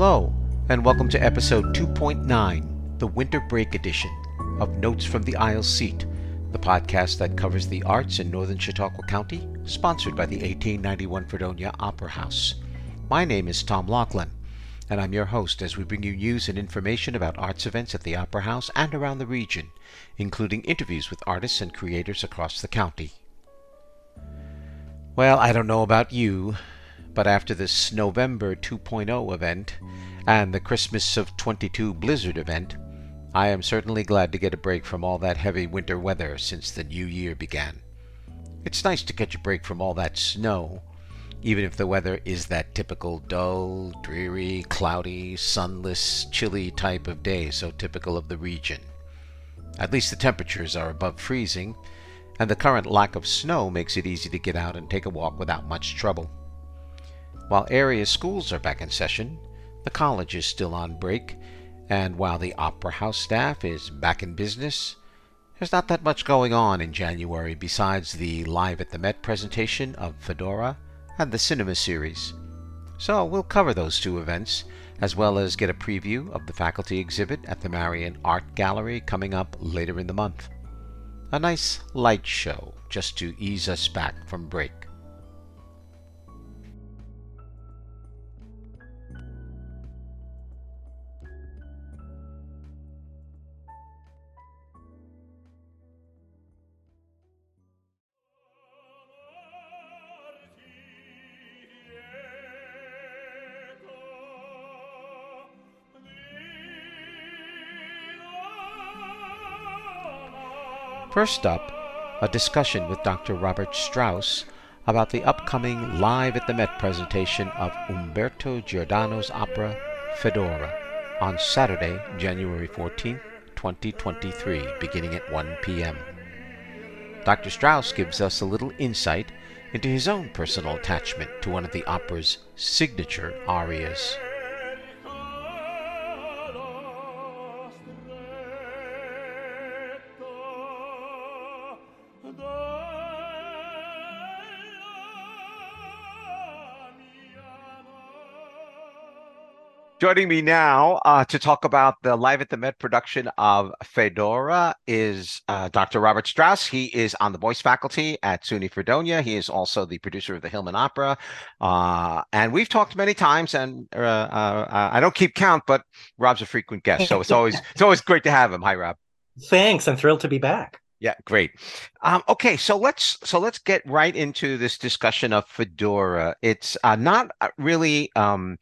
Hello, and welcome to episode 2.9, the Winter Break Edition of Notes from the Aisle Seat, the podcast that covers the arts in northern Chautauqua County, sponsored by the 1891 Fredonia Opera House. My name is Tom Loughlin, and I'm your host as we bring you news and information about arts events at the Opera House and around the region, including interviews with artists and creators across the county. Well, I don't know about you, but after this November 2.0 event and the Christmas of 22 blizzard event, I am certainly glad to get a break from all that heavy winter weather since the new year began. It's nice to catch a break from all that snow, even if the weather is that typical dull, dreary, cloudy, sunless, chilly type of day so typical of the region. At least the temperatures are above freezing, and the current lack of snow makes it easy to get out and take a walk without much trouble. While area schools are back in session, the college is still on break, and while the Opera House staff is back in business, there's not that much going on in January besides the Live at the Met presentation of Fedora and the cinema series. So we'll cover those two events, as well as get a preview of the faculty exhibit at the Marion Art Gallery coming up later in the month. A nice light show just to ease us back from break. First up, a discussion with Dr. Robert Strauss about the upcoming Live at the Met presentation of Umberto Giordano's opera Fedora on Saturday, January 14, 2023, beginning at 1 p.m. Dr. Strauss gives us a little insight into his own personal attachment to one of the opera's signature arias. Joining me now uh, to talk about the Live at the Met production of Fedora is uh, Dr. Robert Strauss. He is on the voice faculty at SUNY Fredonia. He is also the producer of the Hillman Opera. Uh, and we've talked many times, and uh, uh, I don't keep count, but Rob's a frequent guest, so it's always it's always great to have him. Hi, Rob. Thanks. I'm thrilled to be back. Yeah, great. Um, okay, so let's so let's get right into this discussion of Fedora. It's uh, not uh, really um,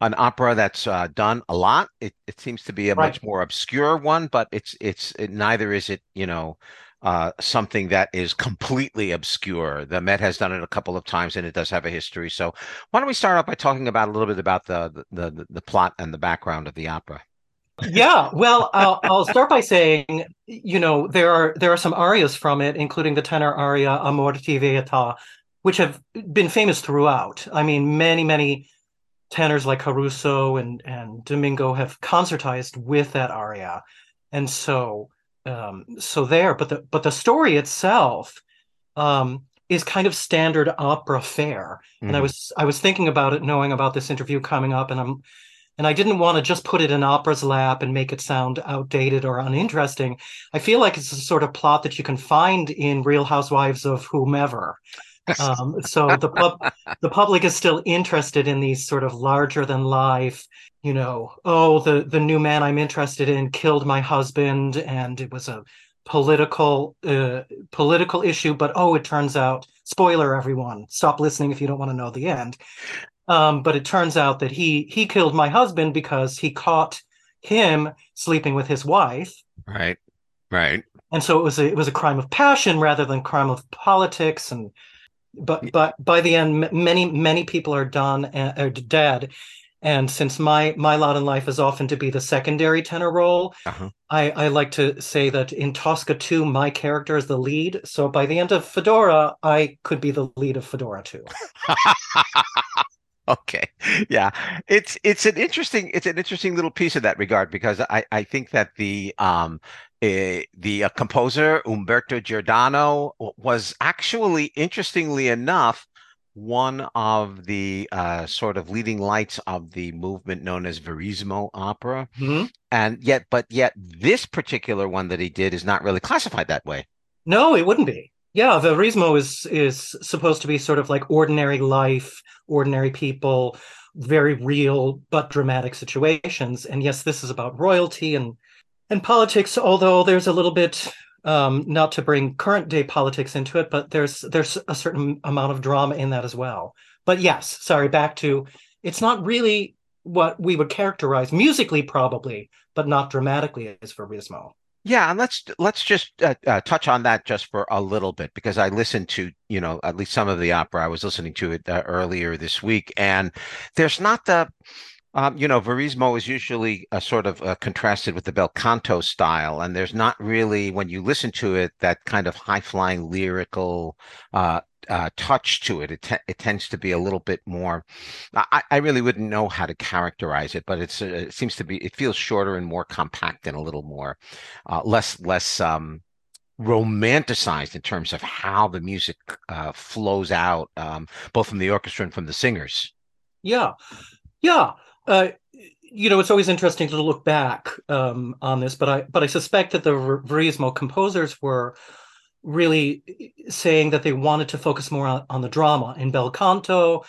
an opera that's uh, done a lot. It, it seems to be a right. much more obscure one, but it's it's it, neither is it you know uh, something that is completely obscure. The Met has done it a couple of times, and it does have a history. So why don't we start off by talking about a little bit about the the the, the plot and the background of the opera? Yeah well I'll, I'll, start by saying you know there are there are some arias from it including the tenor aria amor ti vieta which have been famous throughout i mean many many tenors like caruso and and domingo have concertized with that aria and so um so there but the but the story itself um is kind of standard opera fare mm. and i mm. was i was thinking about it knowing about this interview coming up and i'm and I didn't want to just put it in opera's lap and make it sound outdated or uninteresting. I feel like it's a sort of plot that you can find in Real Housewives of whomever. Um, so the pub, the public is still interested in these sort of larger than life, you know, oh the the new man I'm interested in killed my husband, and it was a political uh, political issue. But oh, it turns out, spoiler everyone, stop listening if you don't want to know the end. Um, but it turns out that he he killed my husband because he caught him sleeping with his wife. Right. Right. And so it was a, it was a crime of passion rather than crime of politics and but but by the end many many people are done uh, are dead and since my my lot in life is often to be the secondary tenor role uh-huh. I, I like to say that in tosca 2 my character is the lead so by the end of fedora i could be the lead of fedora 2 Okay. Yeah. It's it's an interesting it's an interesting little piece of that regard because I I think that the um eh, the uh, composer Umberto Giordano was actually interestingly enough one of the uh, sort of leading lights of the movement known as Verismo opera. Mhm. And yet but yet this particular one that he did is not really classified that way. No, it wouldn't be. Yeah, Verismo is is supposed to be sort of like ordinary life, ordinary people, very real but dramatic situations. And yes, this is about royalty and and politics, although there's a little bit um, not to bring current day politics into it, but there's there's a certain amount of drama in that as well. But yes, sorry, back to it's not really what we would characterize musically, probably, but not dramatically as Verismo. Yeah, and let's let's just uh, uh, touch on that just for a little bit because I listened to, you know, at least some of the opera. I was listening to it uh, earlier this week, and there's not the, um, you know, Verismo is usually uh, sort of uh, contrasted with the bel canto style, and there's not really, when you listen to it, that kind of high-flying lyrical uh, touch to it. It, te it tends to be a little bit more. I, I really wouldn't know how to characterize it, but it's uh, it seems to be. It feels shorter and more compact and a little more uh, less less um, romanticized in terms of how the music uh, flows out, um, both from the orchestra and from the singers. Yeah, yeah. Uh, you know, it's always interesting to look back um, on this, but I but I suspect that the Verismo composers were really saying that they wanted to focus more on, on the drama in bel canto,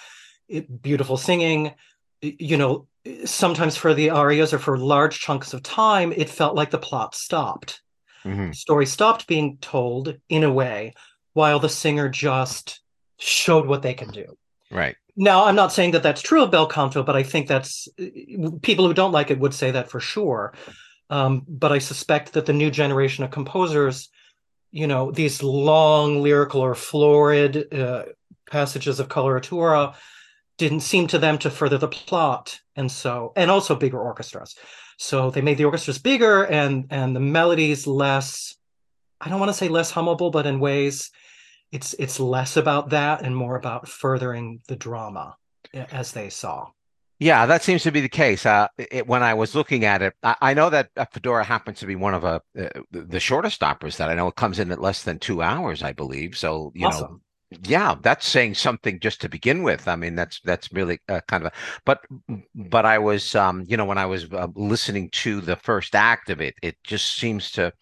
it, beautiful singing. You know, sometimes for the arias or for large chunks of time, it felt like the plot stopped. hmm The story stopped being told in a way, while the singer just showed what they can do. Right. Now, I'm not saying that that's true of bel canto, but I think that's people who don't like it would say that for sure. Um, but I suspect that the new generation of composers, you know, these long lyrical or florid uh, passages of coloratura didn't seem to them to further the plot, and so and also bigger orchestras. So they made the orchestras bigger and and the melodies less. I don't want to say less hummable, but in ways it's it's less about that and more about furthering the drama as they saw. Yeah, that seems to be the case. Uh, it, when I was looking at it, I, I know that uh, Fedora happens to be one of a, uh, the shortest operas that I know. It comes in at less than two hours, I believe. So, you know, Awesome. Yeah, that's saying something just to begin with. I mean, that's that's really uh, kind of a, but but I was, um, you know, when I was uh, listening to the first act of it, it just seems to.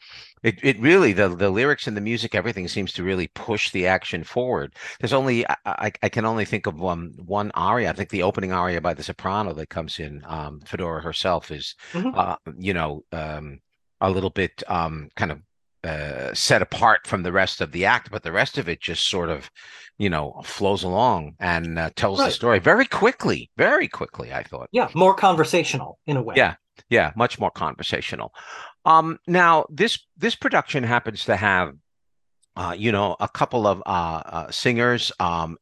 It, it really the the lyrics and the music everything seems to really push the action forward. There's only I, I, can only think of um, one aria. I think the opening aria by the soprano that comes in. Um, Fedora herself is Mhm. uh, you know um, a little bit um, kind of uh, set apart from the rest of the act, but the rest of it just sort of you know flows along and uh, tells the story very quickly, very quickly. I thought. Yeah, more conversational in a way. Yeah, yeah, much more conversational. Um, now this this production happens to have, uh, you know, a couple of uh, uh singers um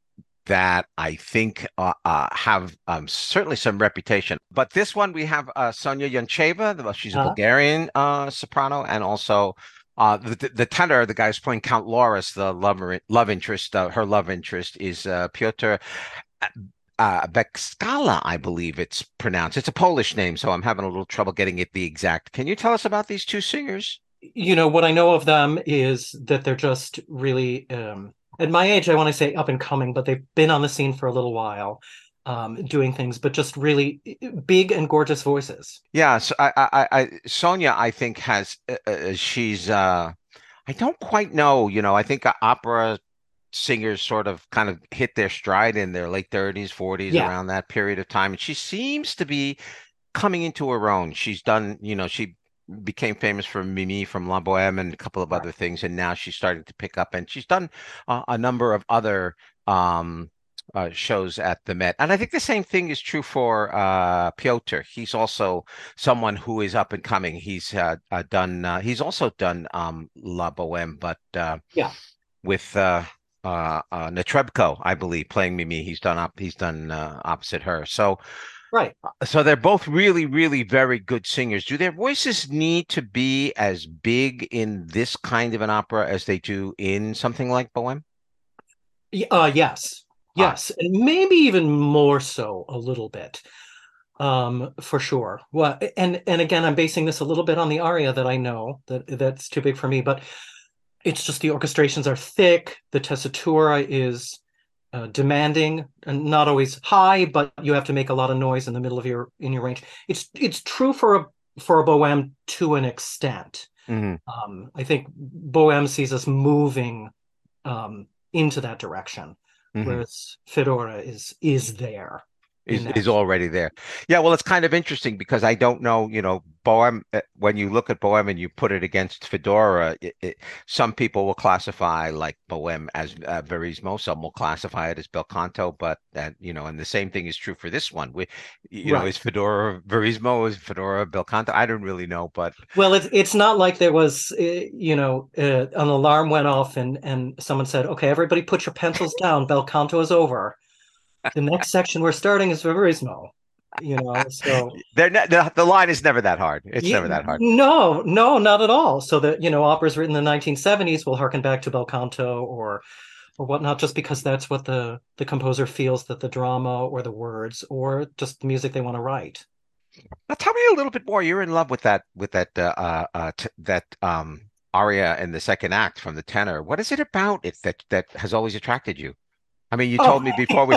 that I think uh, uh have um certainly some reputation. But this one we have uh Sonya Yoncheva. the- she's a Uh-huh. Bulgarian uh soprano, and also uh the the tenor, the guy who's playing Count Loris, the love love interest, uh, her love interest is uh Piotr uh, Beczała, I believe it's pronounced. It's a Polish name, so I'm having a little trouble getting it the exact. Can you tell us about these two singers? You know, what I know of them is that they're just really, um, at my age, I want to say up and coming, but they've been on the scene for a little while, um, doing things, but just really big and gorgeous voices. Yeah, so I, I, I, I- Sonya, I think has uh, uh, she's uh, I don't quite know. You know, I think opera singers sort of kind of hit their stride in their late 30s, 40s, Yeah. around that period of time, and she seems to be coming into her own. She's done, you know, she became famous for Mimi from La Boheme and a couple of other things, and now she's starting to pick up, and she's done uh, a number of other um, uh, shows at the Met. And I think the same thing is true for uh, Piotr. He's also someone who is up and coming. He's uh, uh, done. Uh, he's also done um, La Boheme, but uh, Yeah. with uh, uh, uh, Netrebko, I believe, playing Mimi. He's done up. He's done uh, opposite her. So. Right. So they're both really, really very good singers. Do their voices need to be as big in this kind of an opera as they do in something like Bohème? Uh, yes. Yes, and maybe even more so a little bit. Um, for sure. Well, and and again, I'm basing this a little bit on the aria that I know that that's too big for me, but it's just the orchestrations are thick, the tessitura is uh, demanding and not always high, but you have to make a lot of noise in the middle of your in your range. It's it's true for a for a Bohème to an extent. Mm-hmm. Um, I think Bohème sees us moving um, into that direction, Mhm. whereas Fedora is is there. Is, is already there. Yeah, well, it's kind of interesting because I don't know, you know, Bohème, uh, when you look at Bohème and you put it against Fedora, it, it, some people will classify like Bohème as uh, Verismo, some will classify it as Bel Canto, but that, you know, and the same thing is true for this one. We, you know, is Fedora Verismo, is Fedora Bel Canto? I don't really know, but Well, it's it's not like there was, uh, you know, uh, an alarm went off and and someone said, "Okay, everybody, put your pencils down. Bel canto is over. The next section we're starting is Verismo You know, so they're not, the, the line is never that hard. It's never that hard. No, no, not at all. So that you know, operas written in the 1970s will harken back to bel canto or or whatnot, just because that's what the the composer feels that the drama or the words or just the music they want to write. Now tell me a little bit more. You're in love with that with that uh, uh, uh t that um aria in the second act from the tenor. What is it about it that that has always attracted you? I mean, you Oh. told me before we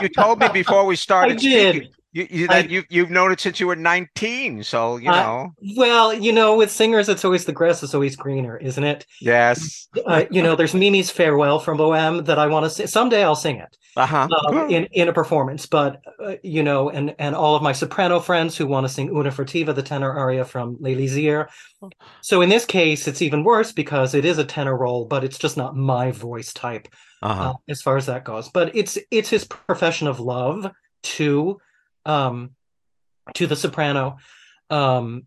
you, told me before we started did. speaking. You, you I- that you you've known it since you were 19. So, you I- know, Well, you know, with singers, it's always the grass is always greener, isn't it? yes. Uh, you know, there's Mimi's farewell from Bohème that I want to sing. Someday I'll sing it. Uh-huh. um, in in a performance. But uh, you know, and and all of my soprano friends who want to sing Una furtiva, the tenor aria from L'elisir. So in this case, it's even worse because it is a tenor role, but it's just not my voice type Uh-huh. uh, as far as that goes. But it's it's his profession of love to um to the soprano. Um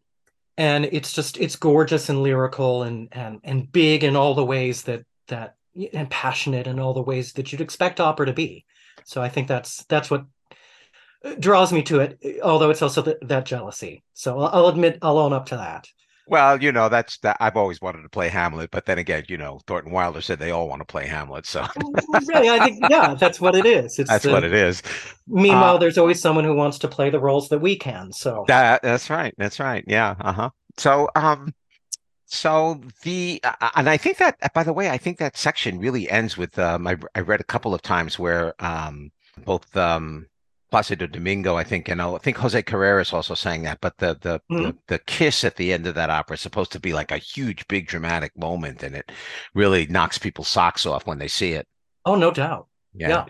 and it's just it's gorgeous and lyrical and and and big in all the ways that that and passionate in all the ways that you'd expect opera to be. So I think that's that's what draws me to it. Although it's also th- that jealousy. So I'll, I'll admit I'll own up to that. Well, you know, that's that I've always wanted to play Hamlet, but then again, you know, Thornton Wilder said they all want to play Hamlet, so really, I think yeah, that's what it is. It's that's uh, what it is. Meanwhile, Uh, there's always someone who wants to play the roles that we can. So That that's right. That's right. Yeah. Uh-huh. So um so the uh, and I think that by the way, I think that section really ends with um I I read a couple of times where um both um Placido Domingo, I think, and I think Jose Carreras also sang that, but the the, the Mhm. the kiss at the end of that opera is supposed to be like a huge, big dramatic moment, and it really knocks people's socks off when they see it. oh, no doubt. Yeah. Yeah.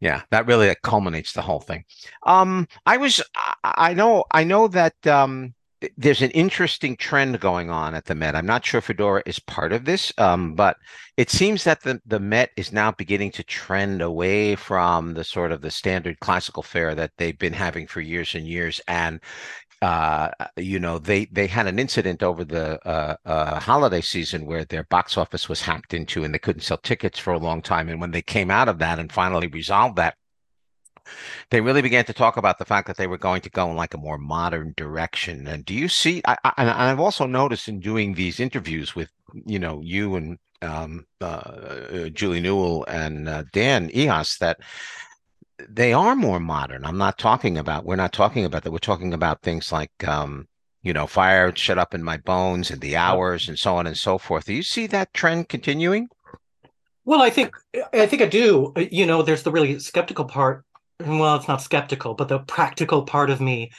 Yeah, that really culminates the whole thing. Um, I was, I, know, I know that um, there's an interesting trend going on at the Met. I'm not sure Fedora is part of this, um, but it seems that the the Met is now beginning to trend away from the sort of the standard classical fare that they've been having for years and years, and uh, you know, they they had an incident over the uh, uh, holiday season where their box office was hacked into and they couldn't sell tickets for a long time. And when they came out of that and finally resolved that, they really began to talk about the fact that they were going to go in like a more modern direction. And do you see? I, I, and I've also noticed in doing these interviews with you know you and um, uh, uh, Julie Newell and uh, Dan Ihasz that they are more modern. I'm not talking about, we're not talking about that. We're talking about things like, um, you know, fire shut up in my bones and the hours and so on and so forth. Do you see that trend continuing? Well, I think I think I do. You know, there's the really skeptical part. Well, it's not skeptical, but the practical part of me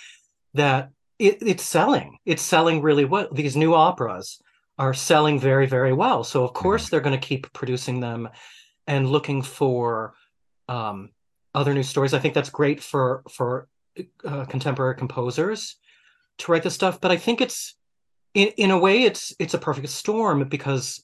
that it, it's selling. It's selling really well. These new operas are selling very, very well. So of course they're going to keep producing them and looking for um, other new stories. I think that's great for for uh, contemporary composers to write this stuff. But I think it's in in a way it's it's a perfect storm because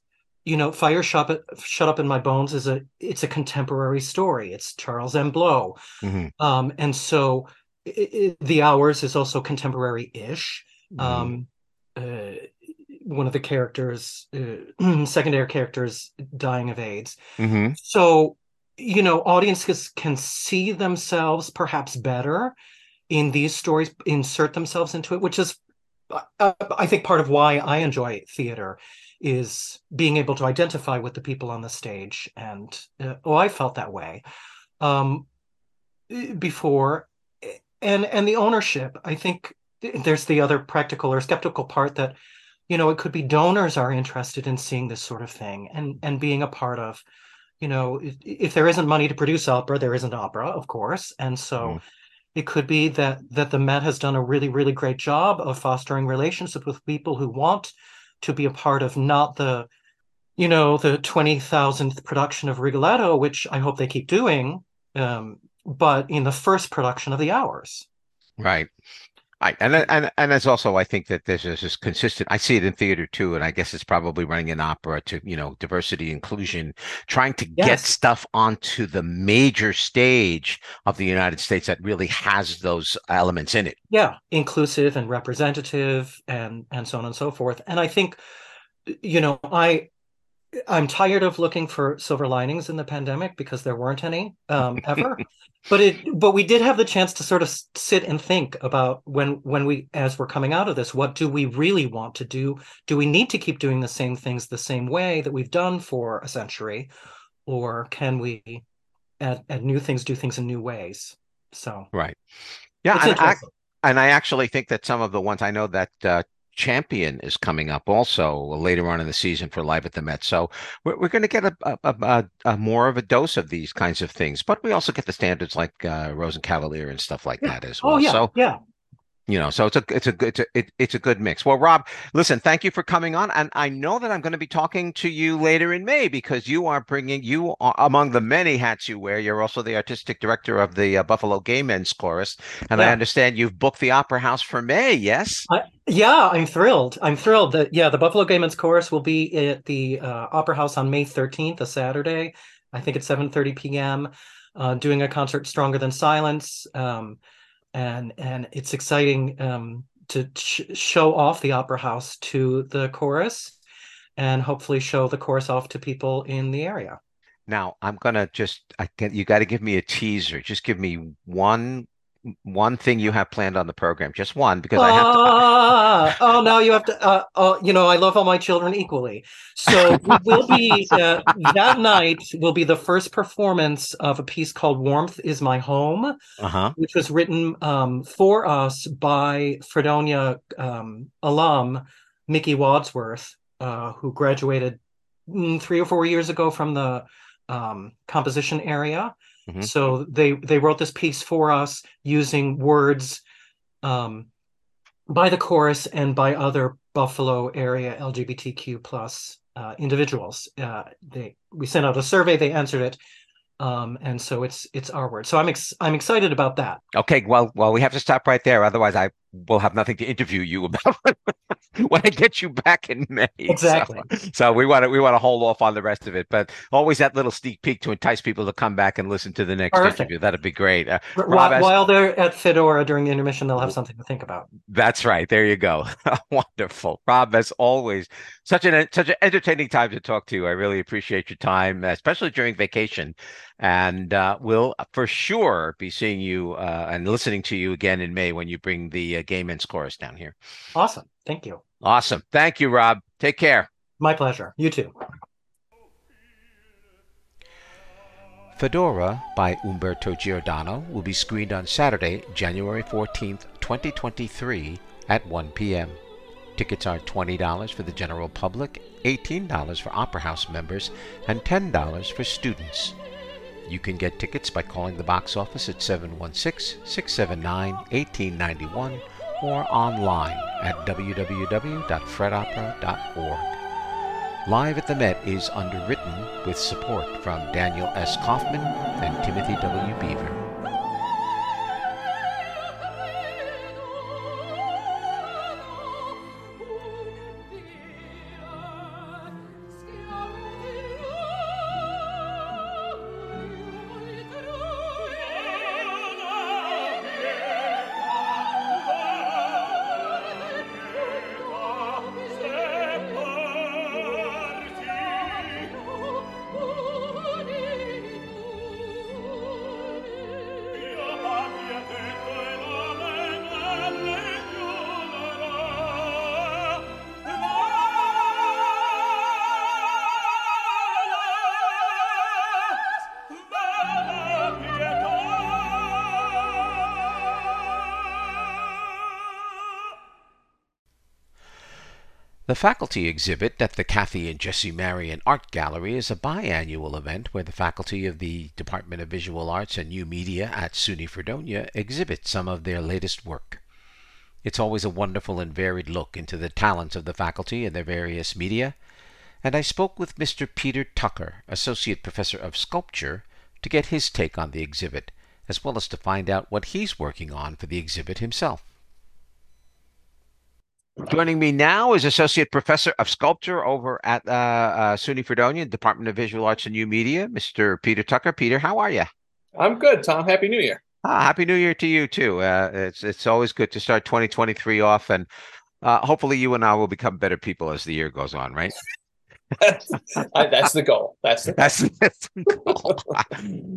you know, Fire Shut Up, Shut Up in My Bones is a it's a contemporary story. It's Charles M. Blow, Mhm, um, and so i i The Hours is also contemporary-ish. mhm, Um, uh, one of the characters, uh, secondary characters, dying of AIDS. mhm. So you know, audiences can see themselves perhaps better in these stories, insert themselves into it, which is, uh, I think, part of why I enjoy theater is being able to identify with the people on the stage and uh, oh i felt that way um, before, and and the ownership. I think there's the other practical or skeptical part that you know it could be donors are interested in seeing this sort of thing and and being a part of you know if, if there isn't money to produce opera there isn't opera of course and so mm. it could be that that the met has done a really really great job of fostering relationships with people who want to be a part of not the you know the 20,000th production of Rigoletto which I hope they keep doing um, but in the first production of the hours. Right Right, and and and as also I think that there's this is consistent. I see it in theater too, and I guess it's probably running in opera to you know diversity inclusion, trying to yes. get stuff onto the major stage of the United States that really has those elements in it. Yeah, inclusive and representative, and and so on and so forth. And I think, you know, I I'm tired of looking for silver linings in the pandemic because there weren't any um, ever. but it, but we did have the chance to sort of sit and think about when, when we, as we're coming out of this, what do we really want to do? Do we need to keep doing the same things the same way that we've done for a century, or can we add, add new things, do things in new ways? So right, yeah, and I, and I actually think that some of the ones I know that uh, Champion is coming up also later on in the season for Live at the Met. So we're, we're going to get a, a, a, a, more of a dose of these kinds of things, but we also get the standards like uh, Rosenkavalier and Cavalier and stuff like that as oh, well. Oh yeah, so, yeah you know so it's a it's a good it's a, it, it's a good mix. Well rob listen thank you for coming on and i know that i'm going to be talking to you later in may because you are bringing you are, among the many hats you wear. You're also the artistic director of the uh, buffalo gay men's chorus and yeah. i understand you've booked the opera house for may yes? I, yeah i'm thrilled. I'm thrilled that yeah the buffalo gay men's chorus will be at the uh, opera house on may 13th a saturday. I think it's 7 30 p.m uh, doing a concert stronger than silence. Um, and and it's exciting um, to sh- show off the opera house to the chorus and hopefully show the chorus off to people in the area. Now i'm gonna just i can you got to give me a teaser. Just give me one one thing you have planned on the program just one because uh, i have to uh, oh no you have to uh, oh you know i love all my children equally. So we will be uh, that night will be the first performance of a piece called warmth is my home uh-huh. which was written um, for us by fredonia um, alum mickey wadsworth uh, who graduated mm, three or four years ago from the um, composition area Mm-hmm. So they they wrote this piece for us using words um, by the chorus and by other Buffalo area LGBTQ plus uh, individuals. Uh, they we sent out a survey, they answered it, um, and so it's it's our word. So I'm ex- I'm excited about that. Okay, well, well, we have to stop right there. Otherwise, I will have nothing to interview you about when I get you back in May. Exactly. So, so, we want to we want to hold off on the rest of it, but always that little sneak peek to entice people to come back and listen to the next Perfect. interview. That'd be great. Uh, while, as, while, they're at Fedora during the intermission, they'll have something to think about. That's right. There you go. Wonderful, Rob. As always, such an such an entertaining time to talk to you. I really appreciate your time, especially during vacation and uh, we'll for sure be seeing you uh, and listening to you again in May when you bring the uh, Gay Men's Chorus down here. Awesome. Thank you. Awesome. Thank you, Rob. Take care. My pleasure. You too. Fedora by Umberto Giordano will be screened on Saturday, January 14th, 2023 at 1 p.m. Tickets are $20 for the general public, $18 for Opera House members, and $10 for students. You can get tickets by calling the box office at 716 679 1891 or online at www.fredopera.org. Live at the Met is underwritten with support from Daniel S. Kaufman and Timothy W. Beaver. The faculty exhibit at the Kathy and Jesse Marion Art Gallery is a biannual event where the faculty of the Department of Visual Arts and New Media at SUNY Fredonia exhibit some of their latest work. It's always a wonderful and varied look into the talents of the faculty and their various media, and I spoke with Mr. Peter Tucker, Associate Professor of Sculpture, to get his take on the exhibit, as well as to find out what he's working on for the exhibit himself. Joining me now is Associate Professor of Sculpture over at uh, uh, SUNY Fredonia, Department of Visual Arts and New Media, Mr. Peter Tucker. Peter, how are you? I'm good, Tom. Happy New Year. Ah, Happy New Year to you too. Uh, it's it's always good to start 2023 off, and uh, hopefully you and I will become better people as the year goes on, right? that's the goal. That's the that's, that's the goal.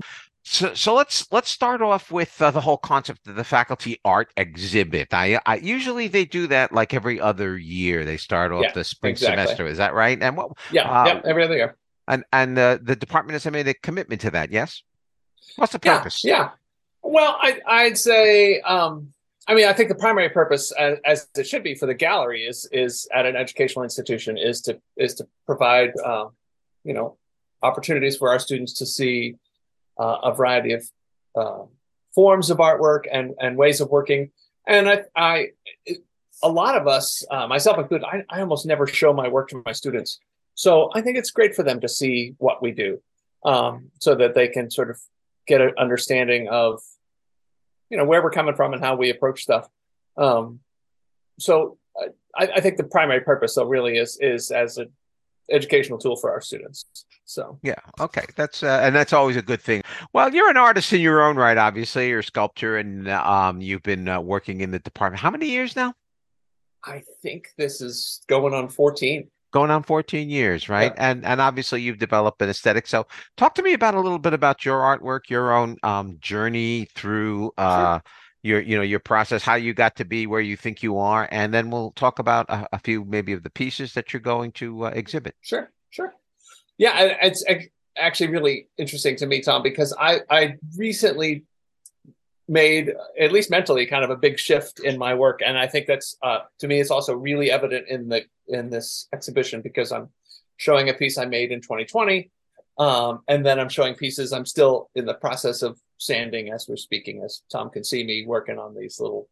So, so let's let's start off with uh, the whole concept of the faculty art exhibit. I, I usually they do that like every other year. They start off Yeah, the spring exactly. semester. Is that right? And what? Yeah, Uh, yeah, every other year. And and uh, the department has made a commitment to that. Yes. What's the Yeah, purpose? yeah. Well, I, I'd say, um, I mean, I think the primary purpose, as, as it should be for the gallery, is is at an educational institution is to is to provide, uh, you know, opportunities for our students to see uh, a variety of uh, forms of artwork and and ways of working. And I, I a lot of us, uh, myself included, I, I almost never show my work to my students. So I think it's great for them to see what we do, um, so that they can sort of get an understanding of, you know, where we're coming from and how we approach stuff. Um, so uh, I, I think the primary purpose, though, really is is as an educational tool for our students. So Yeah. Okay. That's uh, and that's always a good thing. Well, you're an artist in your own right. Obviously, you're a sculptor, and um, you've been uh, working in the department. How many years now? I think this is going on 14. Going on 14 years, right? Yeah. And and obviously you've developed an aesthetic. So talk to me about a little bit about your artwork, your own um, journey through uh, your you know your process, how you got to be where you think you are, and then we'll talk about a, a few maybe of the pieces that you're going to uh, exhibit. Sure, sure. Yeah, it's actually really interesting to me, Tom, because I I recently made at least mentally kind of a big shift in my work, and I think that's uh, to me it's also really evident in the in this exhibition because I'm showing a piece I made in 2020, um, and then I'm showing pieces I'm still in the process of sanding as we're speaking, as Tom can see me working on these little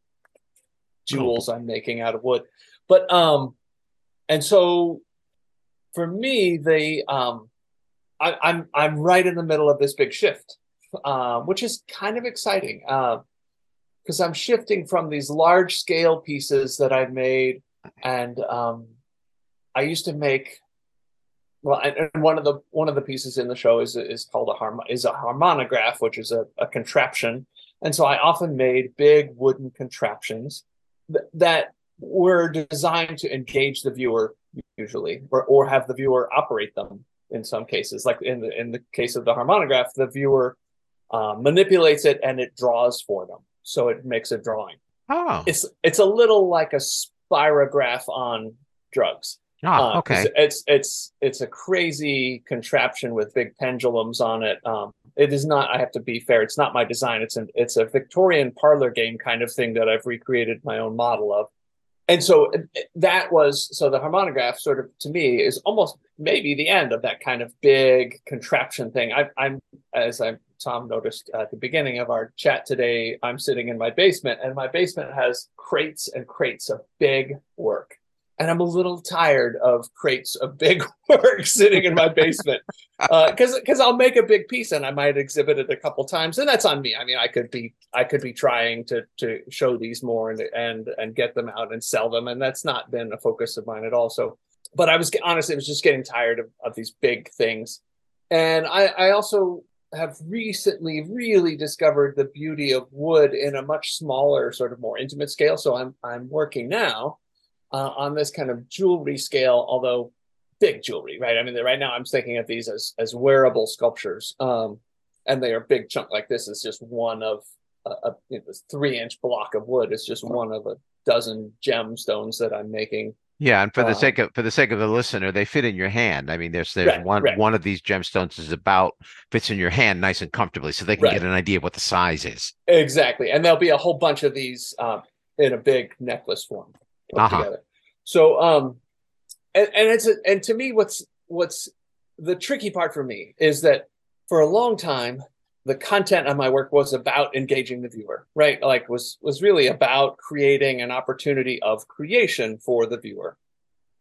jewels I'm making out of wood, but um, and so for me, they um, I, I'm I'm right in the middle of this big shift, uh, which is kind of exciting because I'm shifting from these large scale pieces that I've made, and um, I used to make. Well, and, one of the one of the pieces in the show is is called a harm is a harmonograph, which is a, a contraption, and so I often made big wooden contraptions th- that were designed to engage the viewer usually, or, or have the viewer operate them in some cases. Like in the in the case of the harmonograph, the viewer uh, manipulates it and it draws for them, so it makes a drawing. Oh, It's it's a little like a spirograph on drugs. Ah, Uh, It's it's it's a crazy contraption with big pendulums on it. Um, it is not. I have to be fair. It's not my design. It's an it's a Victorian parlor game kind of thing that I've recreated my own model of. And so uh, that was so the harmonograph sort of to me is almost maybe the end of that kind of big contraption thing. I, I'm as I Tom noticed at the beginning of our chat today. I'm sitting in my basement, and my basement has crates and crates of big work and I'm a little tired of crates of big work sitting in my basement uh, because because I'll make a big piece and I might exhibit it a couple times and that's on me. I mean, I could be I could be trying to to show these more and and and get them out and sell them, and that's not been a focus of mine at all. So, but I was honestly I was just getting tired of of these big things, and I I also have recently really discovered the beauty of wood in a much smaller sort of more intimate scale. So I'm I'm working now uh, on this kind of jewelry scale, although big jewelry, right? I mean, right now I'm thinking of these as as wearable sculptures, um, and they are big chunk. Like this is just one of a, a you know, three inch block of wood. It's just one of a dozen gemstones that I'm making. Yeah, and for the Uh, sake of for the sake of the listener, they fit in your hand. I mean, there's there's Right, one right. one of these gemstones is about fits in your hand nice and comfortably, so they can Right. get an idea of what the size is. Exactly, and there'll be a whole bunch of these uh, in a big necklace form Uh-huh. together. So, um, and, and it's a, and to me, what's what's the tricky part for me is that for a long time the content of my work was about engaging the viewer right? Like was was really about creating an opportunity of creation for the viewer.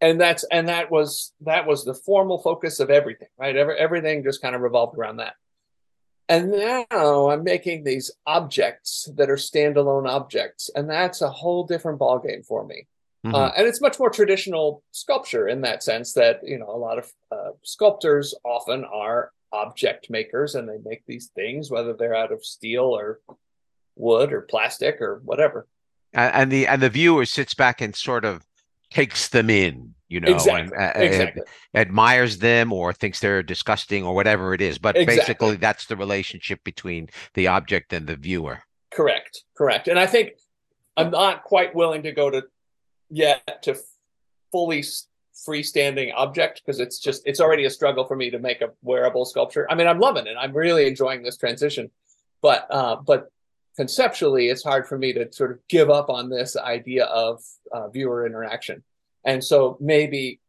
And that's and that was that was the formal focus of everything right? Every, everything just kind of revolved around that. And now i'm making these objects that are standalone objects and that's a whole different ballgame for me mm-hmm. uh, and it's much more traditional sculpture in that sense that you know a lot of uh, sculptors often are object makers and they make these things whether they're out of steel or wood or plastic or whatever and the and the viewer sits back and sort of takes them in you know exactly. and uh, exactly. admires them or thinks they're disgusting or whatever it is but exactly. basically that's the relationship between the object and the viewer correct correct and i think i'm not quite willing to go to yet to fully freestanding object because it's just it's already a struggle for me to make a wearable sculpture. I mean, I'm loving it. I'm really enjoying this transition, but uh, but conceptually, it's hard for me to sort of give up on this idea of uh, viewer interaction. And so maybe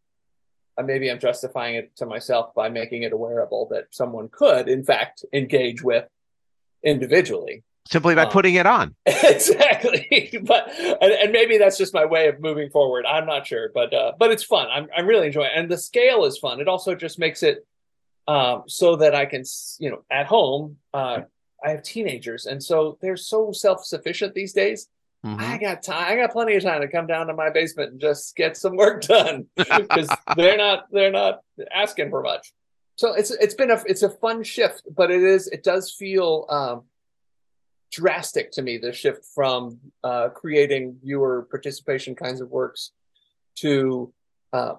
uh, maybe I'm justifying it to myself by making it a wearable that someone could, in fact, engage with individually simply by um, putting it on. exactly. but and, and, maybe that's just my way of moving forward. I'm not sure, but uh, but it's fun. I'm I'm really enjoying it. And the scale is fun. It also just makes it um, so that I can, you know, at home, uh, I have teenagers, and so they're so self-sufficient these days. Mm-hmm. I got time. I got plenty of time to come down to my basement and just get some work done because they're not they're not asking for much. So it's it's been a it's a fun shift, but it is it does feel um, drastic to me the shift from uh, creating viewer participation kinds of works to uh,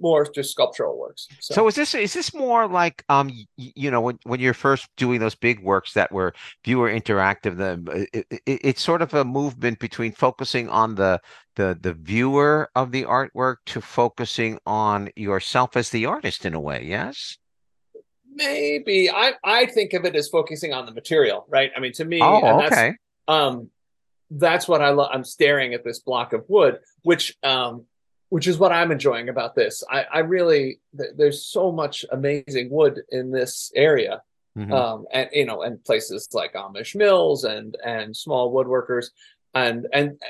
more just sculptural works. So. so. is this is this more like um you know when when you're first doing those big works that were viewer interactive the it, it, it's sort of a movement between focusing on the the the viewer of the artwork to focusing on yourself as the artist in a way yes maybe I I think of it as focusing on the material, right? I mean, to me, oh, okay. um, that's what I love. I'm staring at this block of wood, which um, which is what I'm enjoying about this. I, I really th- there's so much amazing wood in this area, mm-hmm. um, and you know, and places like Amish mills and and small woodworkers, and and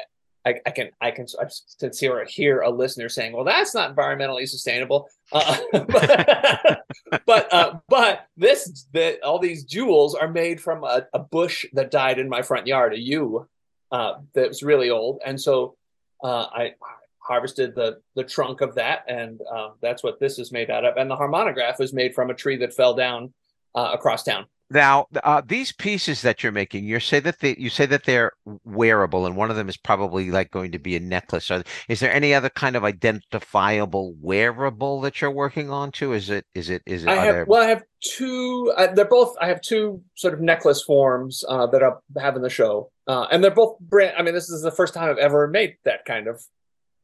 I, I, can I can I sincerely hear a listener saying, "Well, that's not environmentally sustainable." Uh, but but, uh, but this that all these jewels are made from a, a, bush that died in my front yard, a yew uh, that was really old, and so uh, I harvested the the trunk of that, and uh, that's what this is made out of. And the harmonograph was made from a tree that fell down uh, across town. Now, uh, these pieces that you're making, you say that they, you say that they're wearable, and one of them is probably like going to be a necklace. Are, is there any other kind of identifiable wearable that you're working on too? Is it is it is it? I have there... well, I have two. Uh, they're both. I have two sort of necklace forms uh, that I have in the show, uh, and they're both brand. I mean, this is the first time I've ever made that kind of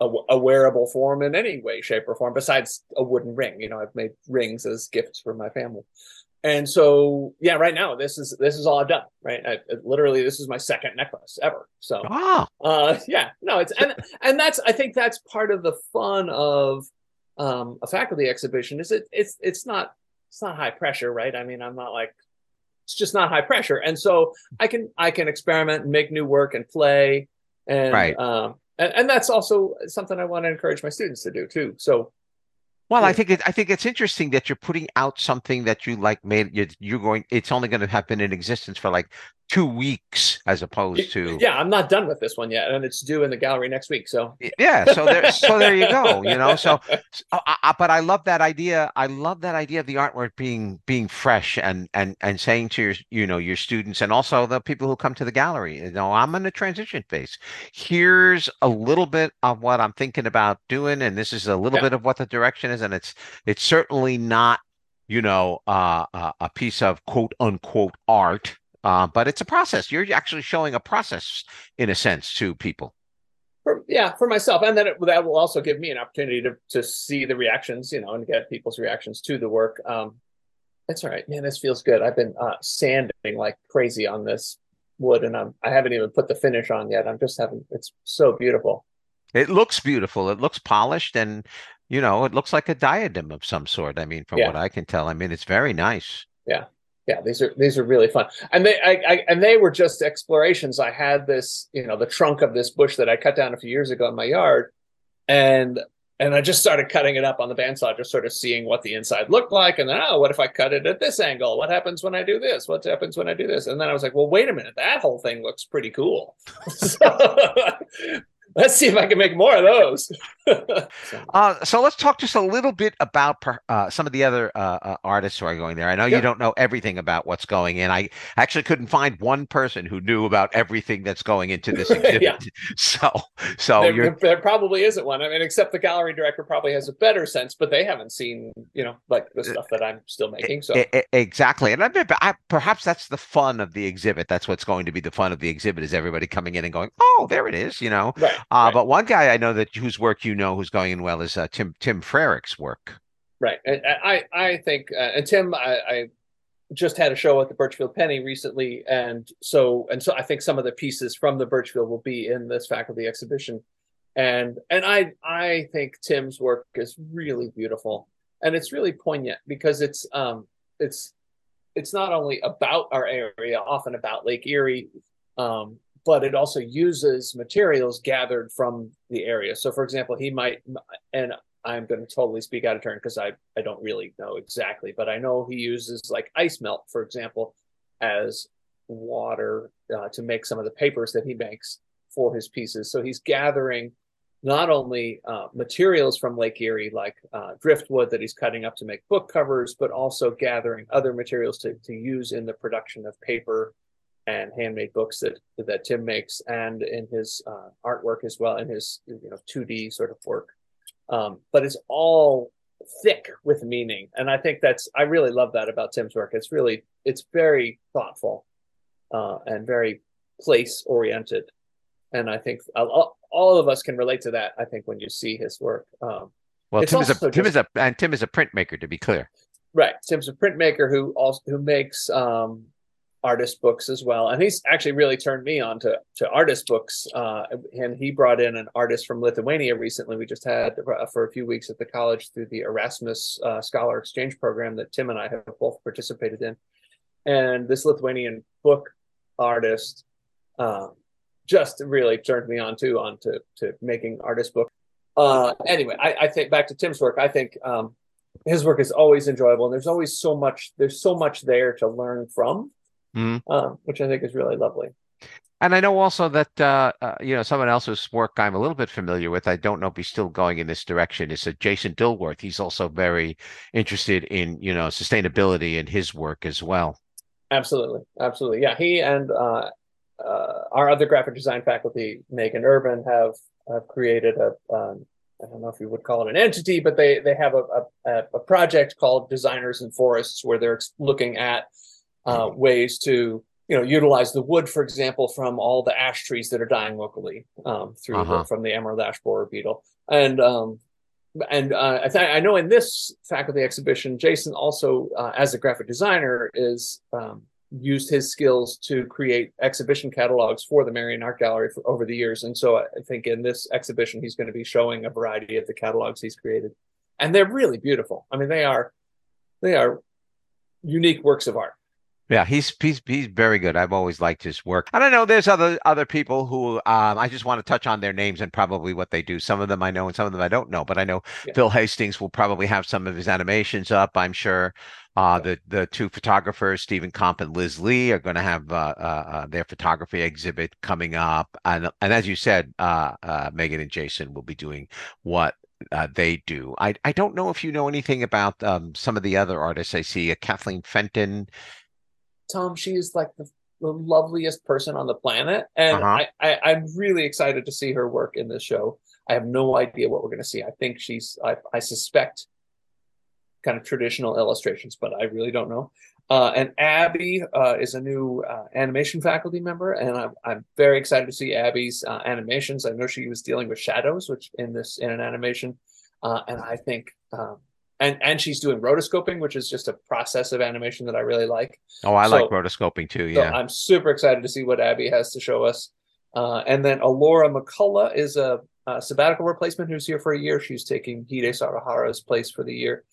a, a, wearable form in any way, shape, or form. Besides a wooden ring, you know, I've made rings as gifts for my family and so yeah right now this is this is all i've done right? I, literally this is my second necklace ever so. Uh yeah no it's and and that's i think that's part of the fun of um a faculty exhibition is it it's it's not it's not high pressure right? I mean i'm not like it's just not high pressure. And so i can i can experiment and make new work and play and right. um and, and that's also something i want to encourage my students to do too. So well, I think it, I think it's interesting that you're putting out something that you like made. You're, you're going. It's only going to have been in existence for like two weeks as opposed to yeah i'm not done with this one yet and it's due in the gallery next week so yeah so there so there you go you know so, so I, I, but i love that idea i love that idea of the artwork being being fresh and and and saying to your you know your students and also the people who come to the gallery you know i'm in a transition phase here's a little bit of what i'm thinking about doing and this is a little yeah. bit of what the direction is and it's it's certainly not you know uh, uh a piece of quote unquote art uh, but it's a process. You're actually showing a process in a sense to people. For, yeah, for myself, and then it, that will also give me an opportunity to to see the reactions, you know, and get people's reactions to the work. Um, it's all right, man. This feels good. I've been uh, sanding like crazy on this wood, and I'm I haven't even put the finish on yet. I'm just having it's so beautiful. It looks beautiful. It looks polished, and you know, it looks like a diadem of some sort. I mean, from Yeah. what I can tell, I mean, it's very nice. yeah these are these are really fun. And they I, I and they were just explorations. I had this you know the trunk of this bush that i cut down a few years ago in my yard and and i just started cutting it up on the bandsaw just sort of seeing what the inside looked like. And then oh what if i cut it at this angle? What happens when i do this? What happens when i do this? And then i was like well wait a minute. That whole thing looks pretty cool. So, let's see if i can make more of those So, Uh, so let's talk just a little bit about per, uh, some of the other uh, uh, artists who are going there. I know you don't know everything about what's going in. I actually couldn't find one person who knew about everything that's going into this exhibit. Yeah. So, so there, there- probably isn't one. I mean, except the gallery director probably has a better sense, but they haven't seen, you know, like the stuff that I'm still making. So exactly, and I, I perhaps that's the fun of the exhibit. That's what's going to be the fun of the exhibit is everybody coming in and going, "Oh, there it is," you know. right, Uh, right, But one guy I know that whose work you know who's going in well is uh, Tim Tim Frerich's work. right. And and I I think uh, and Tim, I, I just had a show at the Burchfield Penney recently, and so and so I think some of the pieces from the Burchfield will be in this faculty exhibition, and and I I think Tim's work is really beautiful, and it's really poignant because it's um it's it's not only about our area, often about Lake Erie, um, but it also uses materials gathered from the area. So, for example, he might, and I'm going to totally speak out of turn because I, I don't really know exactly, but I know he uses like ice melt, for example, as water uh, to make some of the papers that he makes for his pieces. So he's gathering not only uh, materials from Lake Erie, like uh, driftwood that he's cutting up to make book covers, but also gathering other materials to, to use in the production of paper and handmade books that that Tim makes, and in his uh, artwork as well, in his you know 2D sort of work. Um, but it's all thick with meaning, and I think that's I really love that about Tim's work. It's really it's very thoughtful uh, and very place oriented, and I think all, all of us can relate to that. I think when you see his work. Um, Well, Tim is a Tim is a and Tim is a printmaker to be clear. Right. Tim's a printmaker who also who makes um, artist books as well, and he's actually really turned me on to to artist books. Uh, and he brought in an artist from Lithuania recently. We just had uh, for a few weeks at the college through the Erasmus uh, Scholar Exchange Program that Tim and I have both participated in. And this Lithuanian book artist um, just really turned me on too on to to making artist books. Uh, anyway, I, I think back to Tim's work. I think um, his work is always enjoyable and there's always so much there's so much there to learn from Mhm. um, which i think is really lovely And I know also that uh, uh, you know someone else's work I'm a little bit familiar with. I don't know if he's still going in this direction. Is uh, Jason Dilworth. He's also very interested in you know sustainability in his work as well. absolutely absolutely yeah he and uh, uh, our other graphic design faculty megan urban have have created a um, i don't know if you would call it an entity but they they have a, a, a project called designers in forests where they're looking at uh, ways to you know utilize the wood for example from all the ash trees that are dying locally um, through Uh-huh. the, from the emerald ash borer beetle. And um, and uh, I, th- I know in this faculty exhibition jason also uh, as a graphic designer is um, used his skills to create exhibition catalogs for the marion art gallery for, over the years. And so i I think in this exhibition he's going to be showing a variety of the catalogs he's created. And they're really beautiful. I mean they are they are unique works of art Yeah, he's he's he's very good. I've always liked his work. I don't know there's other other people who um, I just want to touch on their names and probably what they do. Some of them I know and some of them I don't know. But I know Yeah. Phil Hastings will probably have some of his animations up. I'm sure uh, the the two photographers, Stephen Comp and Liz Lee, are going to have uh, uh, uh, their photography exhibit coming up. And and as you said, uh, uh, Megan and Jason will be doing what uh, they do. I I don't know if you know anything about um, some of the other artists I see. Uh, Kathleen Fenton. Tom, she is like the, the loveliest person on the planet, and Uh-huh. I, I I'm really excited to see her work in this show. I have no idea what we're going to see. I think she's I, I suspect kind of traditional illustrations, but I really don't know. Uh, and Abby uh, is a new uh, animation faculty member, and I'm I'm very excited to see Abby's uh, animations. I know she was dealing with shadows, which in this in an animation, uh, and I think. Um, and, and she's doing rotoscoping, which is just a process of animation that I really like. Oh, I like rotoscoping too. So Yeah. I'm super excited to see what Abby has to show us. Uh, and then Alora McCullough is a, a, sabbatical replacement who's here for a year. She's taking Hide Saruhara's place for the year.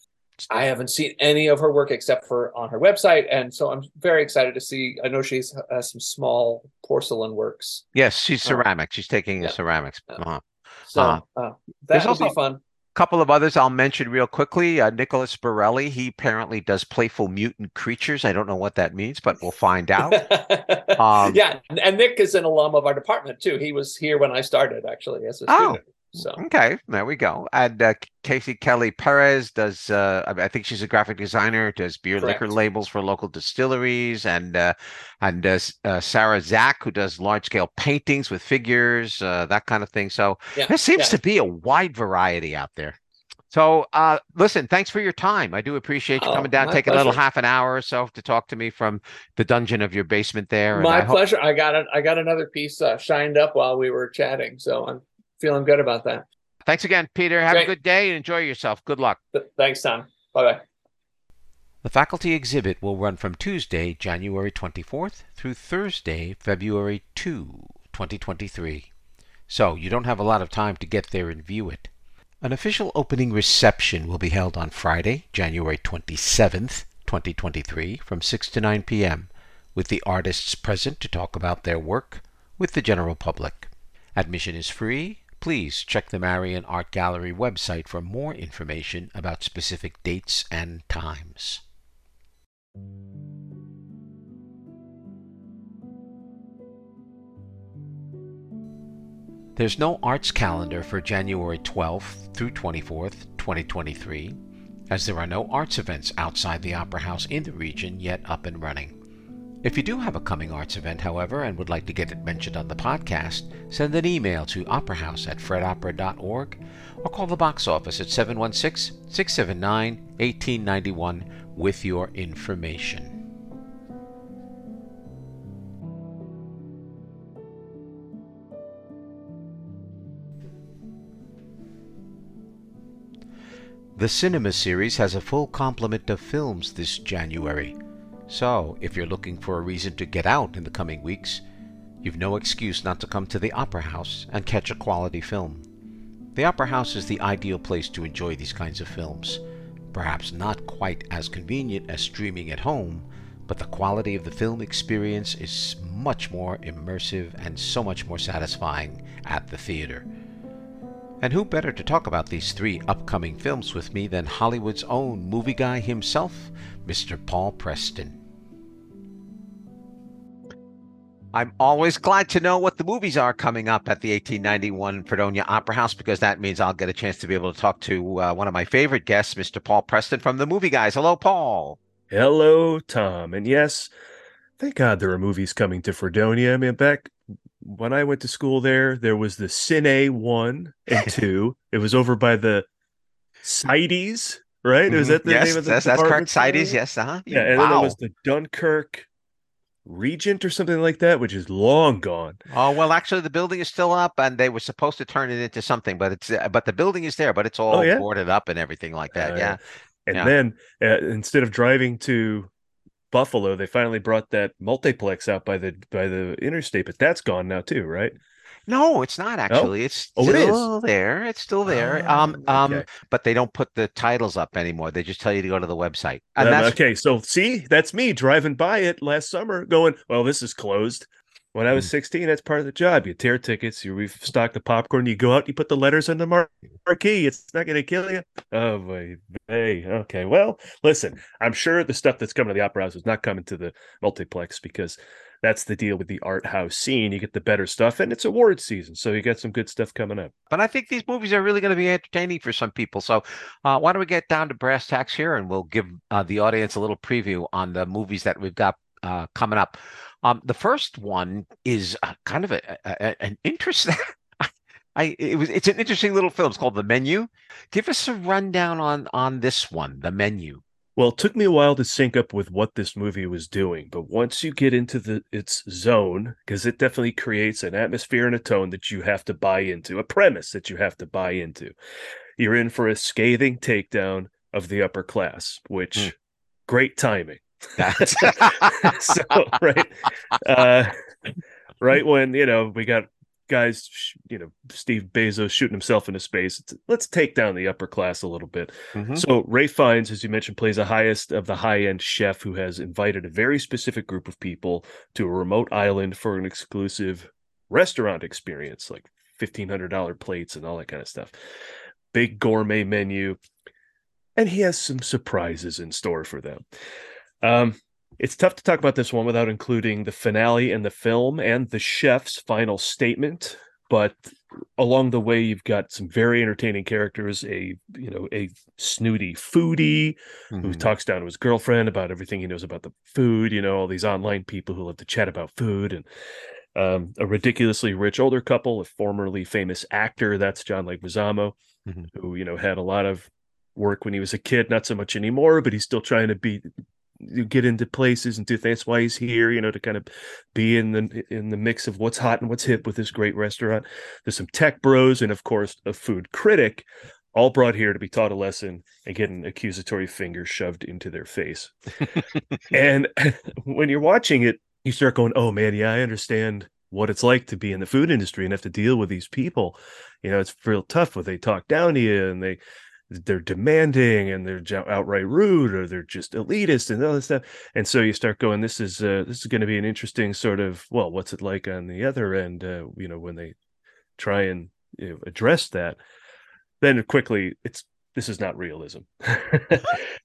I haven't seen any of her work except for on her website, and so I'm very excited to see. I know she's has some small porcelain works. Yes, she's ceramic. she's taking yeah. ceramics. Uh-huh. So uh, uh, that will be fun couple of others I'll mention real quickly. Uh, Nicholas Borelli, he apparently does playful mutant creatures. I don't know what that means, but we'll find out. um, yeah, and Nick is an alum of our department too. He was here when I started, actually, as a oh, student. So okay, there we go. And uh, Casey Kelly Perez does. Uh, I think she's a graphic designer. Does beer Correct. liquor labels for local distilleries, and uh, and does uh, Sarah Zach, who does large scale paintings with figures, uh, that kind of thing. So yeah, there seems yeah. to be a wide variety out there. So uh, listen, thanks for your time. I do appreciate you oh, coming down, taking pleasure. a little half an hour or so to talk to me from the dungeon of your basement there. My I pleasure. Hope- I got it. I got another piece uh, shined up while we were chatting, so I'm feeling good about that. Thanks again, Peter. Have Great. a good day and enjoy yourself. Good luck. Thanks, Tom. Bye bye. The faculty exhibit will run from Tuesday, January 24th through Thursday, February 2, 2023. So you don't have a lot of time to get there and view it. An official opening reception will be held on Friday, January 27th, 2023, from 6 to 9 p.m., with the artists present to talk about their work with the general public. Admission is free. Please check the Marion Art Gallery website for more information about specific dates and times. There's no arts calendar for January 12th through 24th, 2023, as there are no arts events outside the Opera House in the region yet up and running. If you do have a coming arts event, however, and would like to get it mentioned on the podcast, send an email to operahouse at fredopera.org or call the box office at 716 679 1891 with your information. The Cinema Series has a full complement of films this January. So, if you're looking for a reason to get out in the coming weeks, you've no excuse not to come to the Opera House and catch a quality film. The Opera House is the ideal place to enjoy these kinds of films. Perhaps not quite as convenient as streaming at home, but the quality of the film experience is much more immersive and so much more satisfying at the theater. And who better to talk about these three upcoming films with me than Hollywood's own movie guy himself, Mr. Paul Preston? I'm always glad to know what the movies are coming up at the 1891 Fredonia Opera House because that means I'll get a chance to be able to talk to uh, one of my favorite guests, Mr. Paul Preston from the Movie Guys. Hello, Paul. Hello, Tom. And yes, thank God there are movies coming to Fredonia. I mean, back when I went to school there, there was the Cine 1 and 2. it was over by the CITES, right? Mm-hmm. Was that the yes, name of the that's, that's correct. CITES, yes. Uh-huh. Yeah, and wow. then there was the Dunkirk Regent or something like that, which is long gone. Oh well, actually, the building is still up, and they were supposed to turn it into something, but it's uh, but the building is there, but it's all oh, yeah? boarded up and everything like that. Uh, yeah, and yeah. then uh, instead of driving to Buffalo, they finally brought that multiplex out by the by the interstate, but that's gone now too, right? No, it's not actually. It's oh, still there. It's still there. Um, um, okay. but they don't put the titles up anymore. They just tell you to go to the website. And um, okay, so see, that's me driving by it last summer, going, "Well, this is closed." When I was mm. 16, that's part of the job. You tear tickets, you restock the popcorn, you go out, you put the letters on the mar- marquee. It's not going to kill you. Oh, boy. Hey, okay. Well, listen, I'm sure the stuff that's coming to the Opera House is not coming to the multiplex because that's the deal with the art house scene. You get the better stuff, and it's award season, so you got some good stuff coming up. But I think these movies are really going to be entertaining for some people. So uh, why don't we get down to brass tacks here, and we'll give uh, the audience a little preview on the movies that we've got uh, coming up. Um, the first one is uh, kind of a, a, an interesting. I it was it's an interesting little film. It's called The Menu. Give us a rundown on on this one, The Menu. Well, it took me a while to sync up with what this movie was doing, but once you get into the its zone, because it definitely creates an atmosphere and a tone that you have to buy into, a premise that you have to buy into. You're in for a scathing takedown of the upper class, which mm. great timing. so right. Uh, right when you know we got guys, you know, Steve Bezos shooting himself into space. Let's take down the upper class a little bit. Mhm. So Ralph Fiennes, as you mentioned, plays the highest of the high end chef who has invited a very specific group of people to a remote island for an exclusive restaurant experience, like fifteen hundred dollar plates and all that kind of stuff. Big gourmet menu, and he has some surprises in store for them. Um, it's tough to talk about this one without including the finale and the film and the chef's final statement. But along the way, you've got some very entertaining characters. A you know a snooty foodie who Mhm. talks down to his girlfriend about everything he knows about the food. You know all these online people who love to chat about food and. Um, a ridiculously rich older couple, a formerly famous actor, that's John Leguizamo, Mhm. who you know had a lot of work when he was a kid, not so much anymore, but he's still trying to be get into places and do things. That's why he's here, you know, to kind of be in the in the mix of what's hot and what's hip with this great restaurant. There's some tech bros and of course a food critic, all brought here to be taught a lesson and get an accusatory finger shoved into their face. and when you're watching it, you start going, "Oh man, yeah, I understand what it's like to be in the food industry and have to deal with these people. You know, it's real tough when they talk down to you and they they're demanding and they're outright rude or they're just elitist and all this stuff. And so you start going, this is uh, this is going to be an interesting sort of well, what's it like on the other end? Uh, you know, when they try and you know, address that, then quickly it's this is not realism.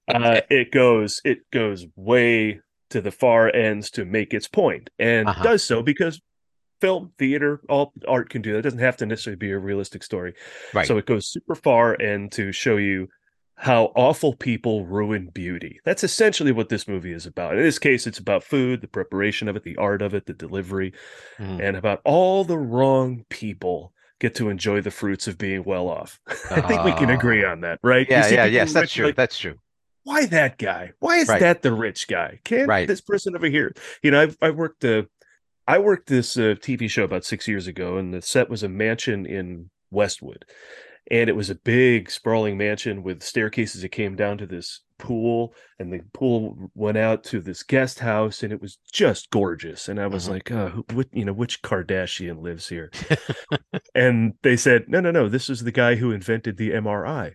uh, it goes it goes way to the far ends to make its point and Uh-huh. does so because film, theater, all art can do that. It doesn't have to necessarily be a realistic story. Right. So it goes super far and to show you how awful people ruin beauty. That's essentially what this movie is about. In this case, it's about food, the preparation of it, the art of it, the delivery, Mhm. and about all the wrong people get to enjoy the fruits of being well off. I think we can Ah. agree on that, right? Yeah, yeah, yes, that's true. like, That's true. why that guy? Why is Right. that the rich guy? Can't Right. this person over here? You know, I've I worked uh, I worked this uh, TV show about six years ago, and the set was a mansion in Westwood, and it was a big sprawling mansion with staircases that came down to this pool, and the pool went out to this guest house, and it was just gorgeous. And I was Mhm. like, uh, who, what, you know, which Kardashian lives here? and they said, no, no, no, this is the guy who invented the MRI.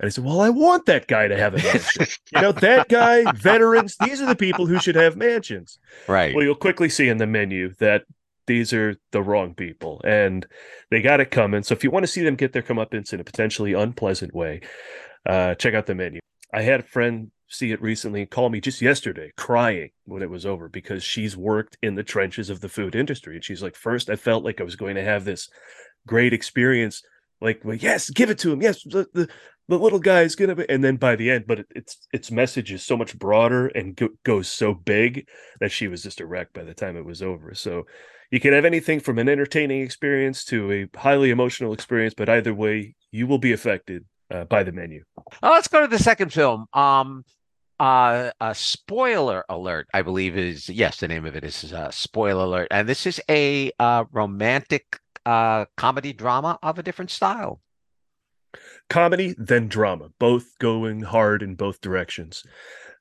And I said, Well, I want that guy to have a mansion. you know, that guy, veterans, these are the people who should have mansions. Right. Well, you'll quickly see in the menu that these are the wrong people and they got it coming. So if you want to see them get their comeuppance in a potentially unpleasant way, uh, check out the menu. I had a friend see it recently call me just yesterday crying when it was over because she's worked in the trenches of the food industry. And she's like, First, I felt like I was going to have this great experience. Like, well, yes, give it to him. Yes, the, the the little guy is gonna be, and then by the end, but it, its its message is so much broader and go, goes so big that she was just a wreck by the time it was over. So you can have anything from an entertaining experience to a highly emotional experience, but either way, you will be affected uh, by the menu. Oh, let's go to the second film. Um, uh, a spoiler alert, I believe is yes, the name of it is uh, spoiler alert, and this is a uh, romantic uh comedy drama of a different style. Comedy then drama, both going hard in both directions.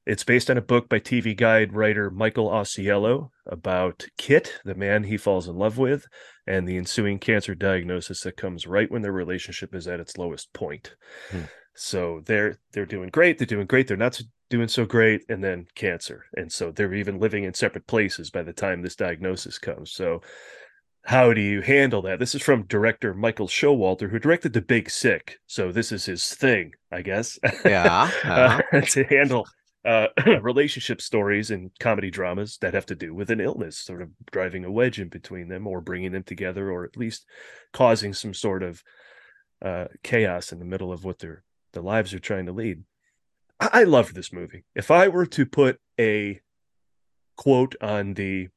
It's based on a book by TV guide writer Michael Ausiello about Kit, the man he falls in love with, and the ensuing cancer diagnosis that comes right when their relationship is at its lowest point. Hmm. So they're they're doing great, they're doing great, they're not so- doing so great, and then cancer. And so they're even living in separate places by the time this diagnosis comes. So how do you handle that? This is from director Michael Showalter, who directed The Big Sick. So this is his thing, I guess. Yeah, uh-huh. uh, to handle uh, relationship stories and comedy dramas that have to do with an illness, sort of driving a wedge in between them, or bringing them together, or at least causing some sort of uh, chaos in the middle of what their their lives are trying to lead. I, I loved this movie. If I were to put a quote on the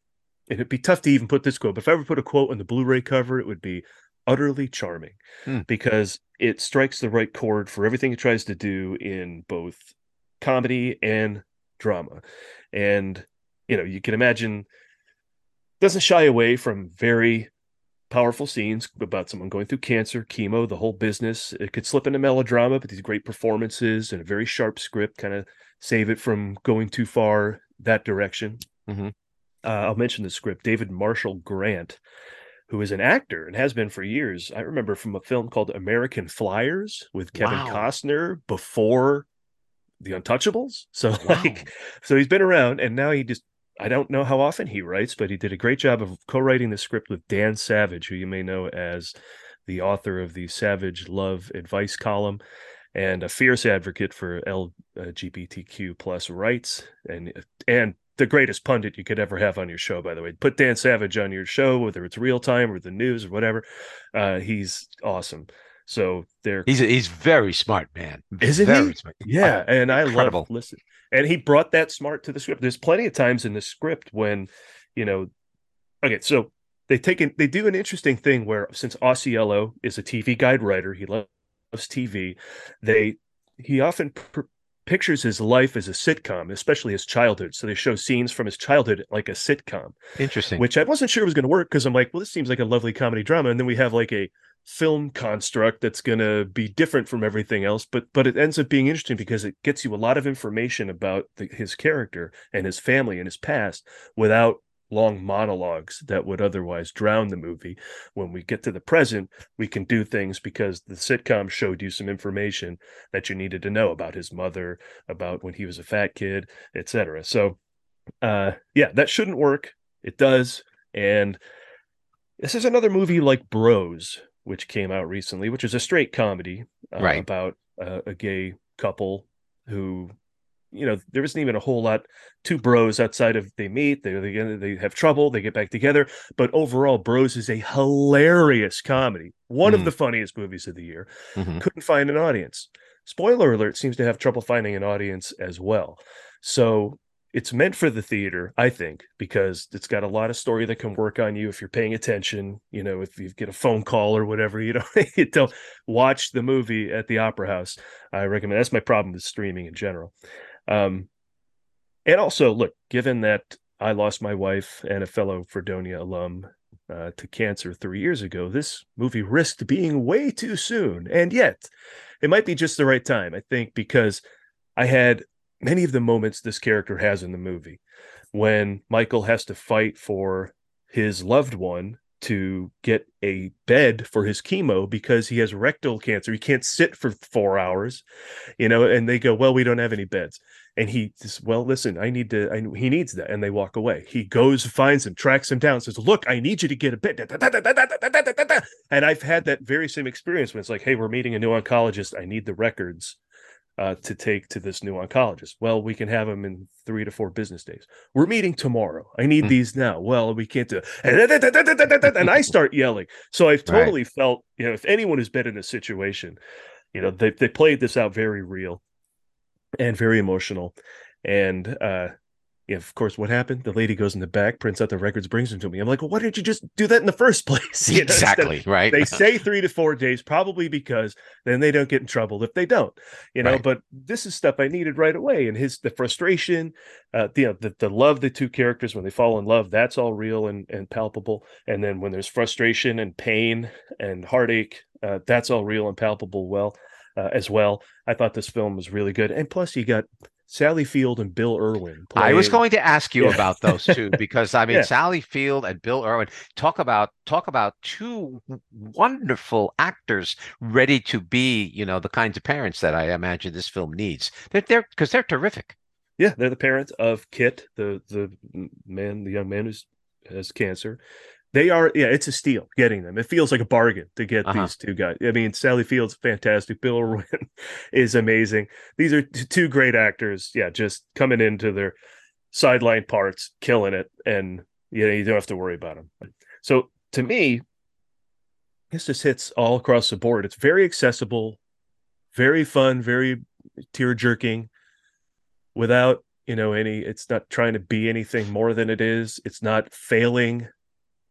it'd be tough to even put this quote, but if I ever put a quote on the Blu-ray cover, it would be utterly charming Hmm. because it strikes the right chord for everything it tries to do in both comedy and drama. And you know, you can imagine doesn't shy away from very powerful scenes about someone going through cancer, chemo, the whole business. It could slip into melodrama, but these great performances and a very sharp script kind of save it from going too far that direction. Mhm. Uh, I'll mention the script. David Marshall Grant, who is an actor and has been for years. I remember from a film called American Flyers with Kevin Wow. Costner before The Untouchables. So Wow. like, so he's been around, and now he just. I don't know how often he writes, but he did a great job of co-writing the script with Dan Savage, who you may know as the author of the Savage Love Advice column and a fierce advocate for LGBTQ plus rights and and the greatest pundit you could ever have on your show, by the way. Put Dan Savage on your show, whether it's real time or the news or whatever. Uh, he's awesome. So they're He's a, he's very smart, man. Isn't he? Smart. yeah, and I incredible. love listen. And he brought that smart to the script. There's plenty of times in the script when, you know, okay, so they take an, they do an interesting thing where since Ausiello is a TV guide writer, he loves TV. They he often pr- pictures his life as a sitcom, especially his childhood. So they show scenes from his childhood like a sitcom Interesting. which I wasn't sure was going to work because I'm like, well, this seems like a lovely comedy drama, and then we have like a film construct that's going to be different from everything else, but but it ends up being interesting because it gets you a lot of information about the, his character and his family and his past without long monologues that would otherwise drown the movie. When we get to the present, we can do things because the sitcom showed you some information that you needed to know about his mother, about when he was a fat kid, etc. So uh yeah, that shouldn't work. It does. And this is another movie like Bros, which came out recently, which is a straight comedy uh, Right. about uh, a gay couple who, you know, there isn't even a whole lot. Two bros outside of they meet, they they, they have trouble, they get back together. But overall, Bros is a hilarious comedy, one of Mm. the funniest movies of the year. Mhm. Couldn't find an audience. Spoiler alert seems to have trouble finding an audience as well. So it's meant for the theater, I think, because it's got a lot of story that can work on you if you're paying attention. You know, if you get a phone call or whatever, you know, you don't watch the movie at the opera house. I recommend that's my problem with streaming in general. Um, and also, look, given that I lost my wife and a fellow Fredonia alum uh, to cancer three years ago, this movie risked being way too soon. And yet, it might be just the right time, I think, because I had many of the moments this character has in the movie when Michael has to fight for his loved one to get a bed for his chemo because he has rectal cancer. He can't sit for four hours, you know, and they go, Well, we don't have any beds. And he just, Well, listen, I need to, I, he needs that. And they walk away. He goes, finds him, tracks him down, says, Look, I need you to get a bed. And I've had that very same experience when it's like, Hey, we're meeting a new oncologist. I need the records uh, to take to this new oncologist. Well, we can have them in three to four business days. We're meeting tomorrow. I need Hmm. these now. Well, we can't do it. And I start yelling. So I've Right. totally felt, you know, if anyone has been in a situation, you know, they, they played this out very real and very emotional. And uh, of course, what happened? The lady goes in the back, prints out the records, brings them to me. I'm like, well, why didn't you just do that in the first place? You know, instead exactly right. they say three to four days, probably because then they don't get in trouble if they don't, you know. Right. But this is stuff I needed right away, and his the frustration, uh, the, you know, the the love the two characters when they fall in love, that's all real and and palpable. And then when there's frustration and pain and heartache, uh, that's all real and palpable. Well, uh, as well, I thought this film was really good, and plus you got Sally Field and Bill Irwin. I was going to ask you Yeah. about those two because I mean Yeah. Sally Field and Bill Irwin talk about talk about two wonderful actors ready to be you know the kinds of parents that I imagine this film needs. They're they're because they're terrific. Yeah, they're the parents of Kit, the the man, the young man who has cancer. They are, yeah, it's a steal getting them. It feels like a bargain to get Uh-huh. these two guys. I mean, Sally Field's fantastic. Bill Irwin is amazing. These are t- two great actors. Yeah, just coming into their sideline parts, killing it, and you know you don't have to worry about them. So to me, this just hits all across the board. It's very accessible, very fun, very tear jerking without you know any it's not trying to be anything more than it is it's not failing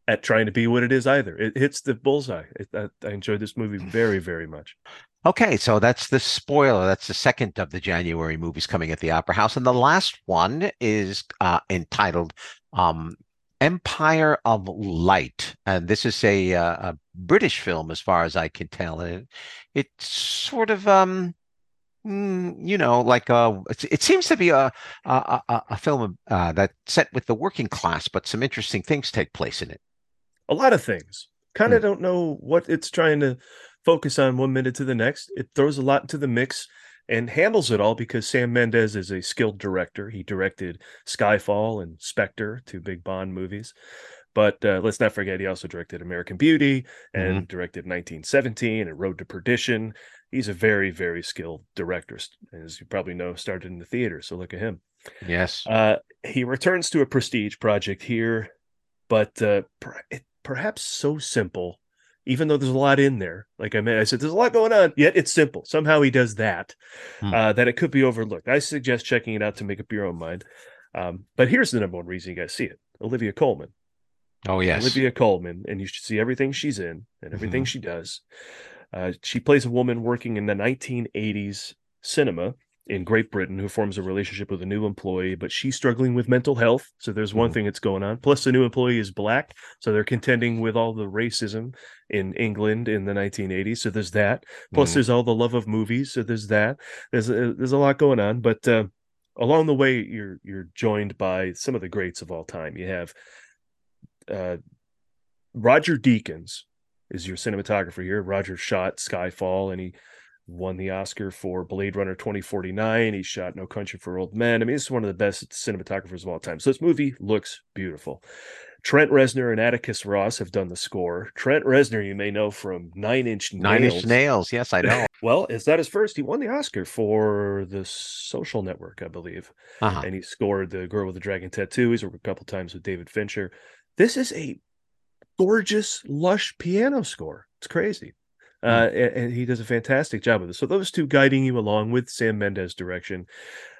at trying to be what it is either it hits the bullseye it, I, I enjoyed this movie very very much Okay, so that's the spoiler. That's the second of the January movies coming at the Opera House, and the last one is uh, entitled um, Empire of Light, and this is a, uh, a British film, as far as I can tell. And it, it's sort of um, mm, you know, like uh, it, seems to be a a, a, a film uh, that's set with the working class, but some interesting things take place in it. A lot of things. Kind of Hmm. don't know what it's trying to focus on one minute to the next. It throws a lot into the mix and handles it all because Sam Mendes is a skilled director. He directed Skyfall and Spectre, two big Bond movies. But uh, let's not forget, he also directed American Beauty and directed 1917 and Road to Perdition. He's a very, very skilled director, as you probably know, started in the theater. So look at him. Yes. Uh, he returns to a prestige project here, but uh, it, perhaps so simple, even though there's a lot in there. Like I mean, I said, there's a lot going on, yet it's simple. Somehow he does that, Hmm. uh, that it could be overlooked. I suggest checking it out to make up your own mind. Um, but here's the number one reason you guys see it: Olivia Colman. Oh yes. Olivia Colman, and you should see everything she's in and everything she does. Uh, she plays a woman working in the 1980s cinema in Great Britain who forms a relationship with a new employee, but she's struggling with mental health. So there's one Mhm. thing that's going on. Plus, the new employee is black, so they're contending with all the racism in England in the 1980s. So there's that. Plus, Mhm. there's all the love of movies. So there's that. There's a, there's a lot going on, but. Uh, Along the way, you're you're joined by some of the greats of all time. You have uh, Roger Deakins is your cinematographer here. Roger shot Skyfall and he won the Oscar for Blade Runner 2049. He shot No Country for Old Men. I mean, it's one of the best cinematographers of all time. So this movie looks beautiful. Trent Reznor and Atticus Ross have done the score. Trent Reznor, you may know from Nine Inch Nails. Nine Inch Nails. Yes, I know. Well, is that his first? He won the Oscar for the Social Network, I believe Uh-huh. and he scored the girl with the dragon tattoo. He's worked a couple times with David Fincher. This is a gorgeous, lush piano score. It's crazy. Uh, and, and he does a fantastic job with it. So those two guiding you along with Sam Mendes direction.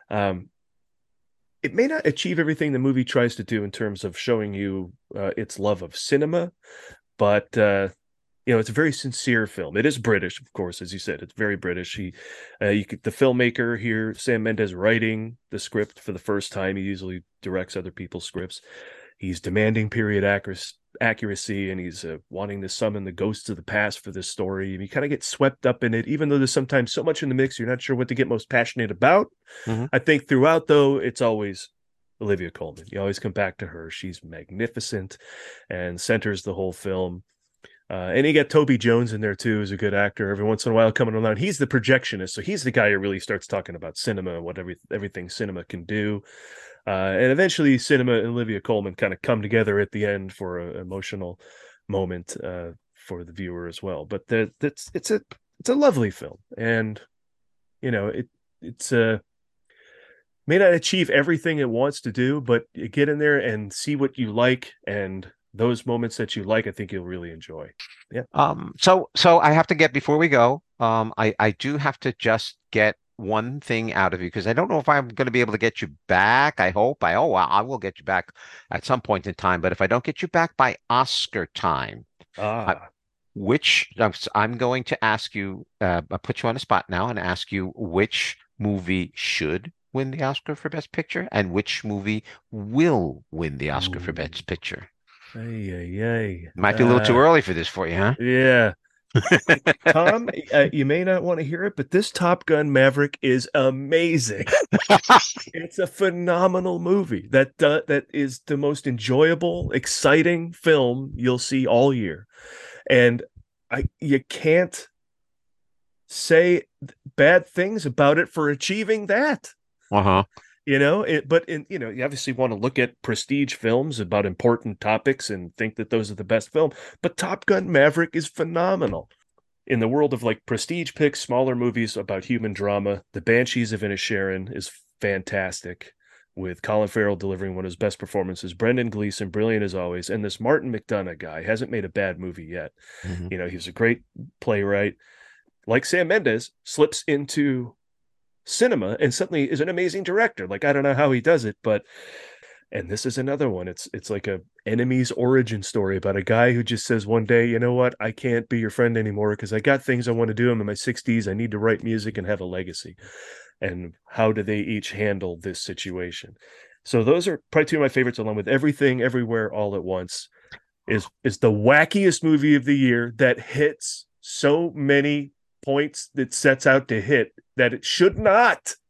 Um, it may not achieve everything the movie tries to do in terms of showing you uh, its love of cinema, but uh, you know it's a very sincere film. It is British, of course, as you said. It's very British. He, uh, you could, the filmmaker here, Sam Mendes, writing the script for the first time. He usually directs other people's scripts. He's demanding period accuracy, accuracy and he's uh, wanting to summon the ghosts of the past for this story. And you kind of get swept up in it, even though there's sometimes so much in the mix, you're not sure what to get most passionate about. Mhm. I think throughout, though, it's always Olivia Colman. You always come back to her. She's magnificent and centers the whole film. Uh, and you got Toby Jones in there too, who's a good actor. Every once in a while, coming along, he's the projectionist, so he's the guy who really starts talking about cinema and what every everything cinema can do. Uh, and eventually, cinema and Olivia Colman kind of come together at the end for an emotional moment uh, for the viewer as well. But the, that's it's a it's a lovely film, and you know it it's a may not achieve everything it wants to do, but get in there and see what you like and those moments that you like, I think you'll really enjoy. Yeah. Um, so so I have to get before we go. Um, I I do have to just get one thing out of you because I don't know if I'm going to be able to get you back. I hope. I oh I will get you back at some point in time. But if I don't get you back by Oscar time, Ah, which I'm, going to ask you, uh, I'll put you on the spot now and ask you which movie should win the Oscar for Best Picture and which movie will win the Oscar for Best Picture. ay, ay, ay. Might be a little too Uh, early for this for you, huh? Yeah. Tom, uh, you may not want to hear it, but this Top Gun Maverick is amazing. it's a phenomenal movie that uh, that is the most enjoyable, exciting film you'll see all year, and I you can't say bad things about it for achieving that. Uh-huh. You know, it, but in you know, you obviously want to look at prestige films about important topics and think that those are the best film. But Top Gun Maverick is phenomenal. In the world of like prestige picks, smaller movies about human drama, The Banshees of Inisherin is fantastic, with Colin Farrell delivering one of his best performances. Brendan Gleeson, brilliant as always, and this Martin McDonagh guy hasn't made a bad movie yet. Mhm. You know, he's a great playwright. Like Sam Mendes, slips into cinema and suddenly is an amazing director. Like I don't know how he does it, but and this is another one. It's it's like a enemy's origin story about a guy who just says one day, you know what, I can't be your friend anymore because I got things I want to do. I'm in my 60s. I need to write music and have a legacy. And how do they each handle this situation? So those are probably two of my favorites, along with everything, everywhere, all at once. Is is the wackiest movie of the year that hits so many points it sets out to hit that it should not.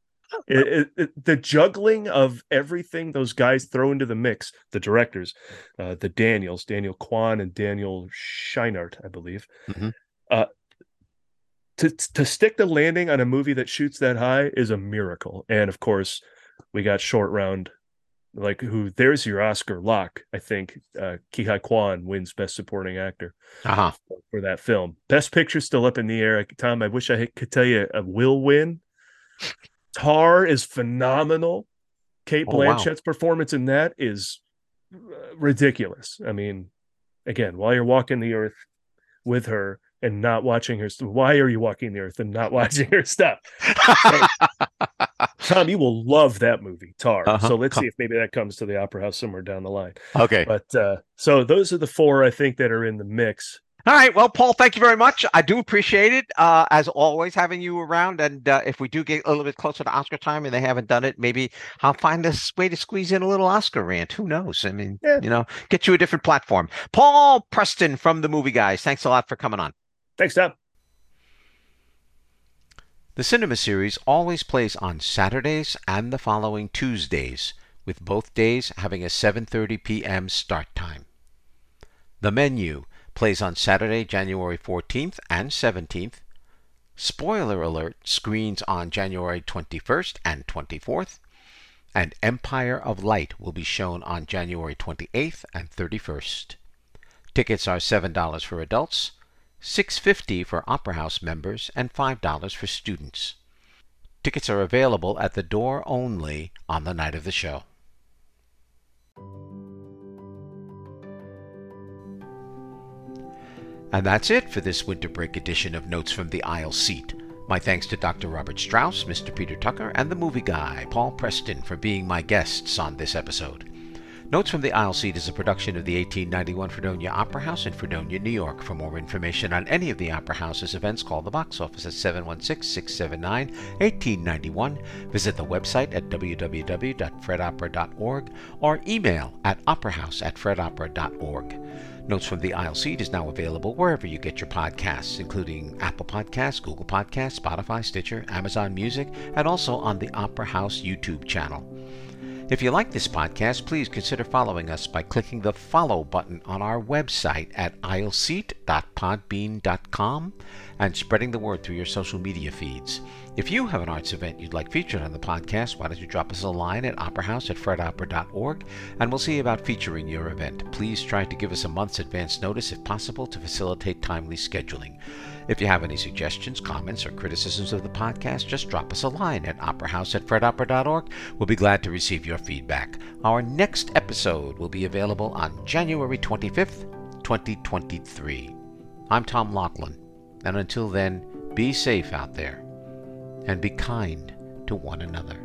It, it, it, the juggling of everything those guys throw into the mix, the directors, uh, the Daniels, Daniel Kwan and Daniel Scheinert, I believe, Mhm. uh, to to stick the landing on a movie that shoots that high is a miracle. And of course, we got short round, like who? There's your Oscar lock. I think uh, Ke Huy Quan wins Best Supporting Actor Uh-huh. for that film. Best Picture still up in the air. Tom, I wish I could tell you a will win. Tar is phenomenal. Kate Oh, wow. Blanchett's performance in that is uh, ridiculous. I mean, again, while you're walking the earth with her and not watching her, why are you walking the earth and not watching her stuff? Tom, you will love that movie, Tar. Uh-huh. So let's see if maybe that comes to the Opera House somewhere down the line. okay. But uh, so those are the four I think that are in the mix. All right. Well, Paul, thank you very much. I do appreciate it, uh, as always, having you around. And uh, if we do get a little bit closer to Oscar time and they haven't done it, maybe I'll find a way to squeeze in a little Oscar rant. Who knows? I mean, Yeah. you know, get you a different platform. Paul Preston from the Movie Guys. Thanks a lot for coming on. Thanks, Tom. The cinema series always plays on Saturdays and the following Tuesdays, with both days having a 7:30 p.m. start time. The menu plays on Saturday, January 14th and 17th. Spoiler alert screens on January 21st and 24th. And Empire of Light will be shown on January 28th and 31st. Tickets are $7 for adults, $6.50 for Opera House members, and $5 for students. Tickets are available at the door only on the night of the show. And that's it for this winter break edition of Notes from the Aisle Seat. My thanks to Dr. Robert Strauss, Mr. Peter Tucker, and the movie guy, Paul Preston, for being my guests on this episode. Notes from the Aisle Seat is a production of the 1891 Fredonia Opera House in Fredonia, New York. For more information on any of the Opera House's events, call the box office at 716-679-1891. Visit the website at www.fredopera.org or email at operahouse at fredopera.org. Notes from the Aisle Seat is now available wherever you get your podcasts, including Apple Podcasts, Google Podcasts, Spotify, Stitcher, Amazon Music, and also on the Opera House YouTube channel. If you like this podcast, please consider following us by clicking the follow button on our website at aisleseat.podbean.com and spreading the word through your social media feeds. If you have an arts event you'd like featured on the podcast, why don't you drop us a line at operahouse at fredopera.org and we'll see about featuring your event. Please try to give us a month's advance notice if possible to facilitate timely scheduling. If you have any suggestions, comments, or criticisms of the podcast, just drop us a line at operahouse at fredopera.org. We'll be glad to receive your feedback. Our next episode will be available on January 25th, 2023. I'm Tom Loughlin, and until then, be safe out there and be kind to one another.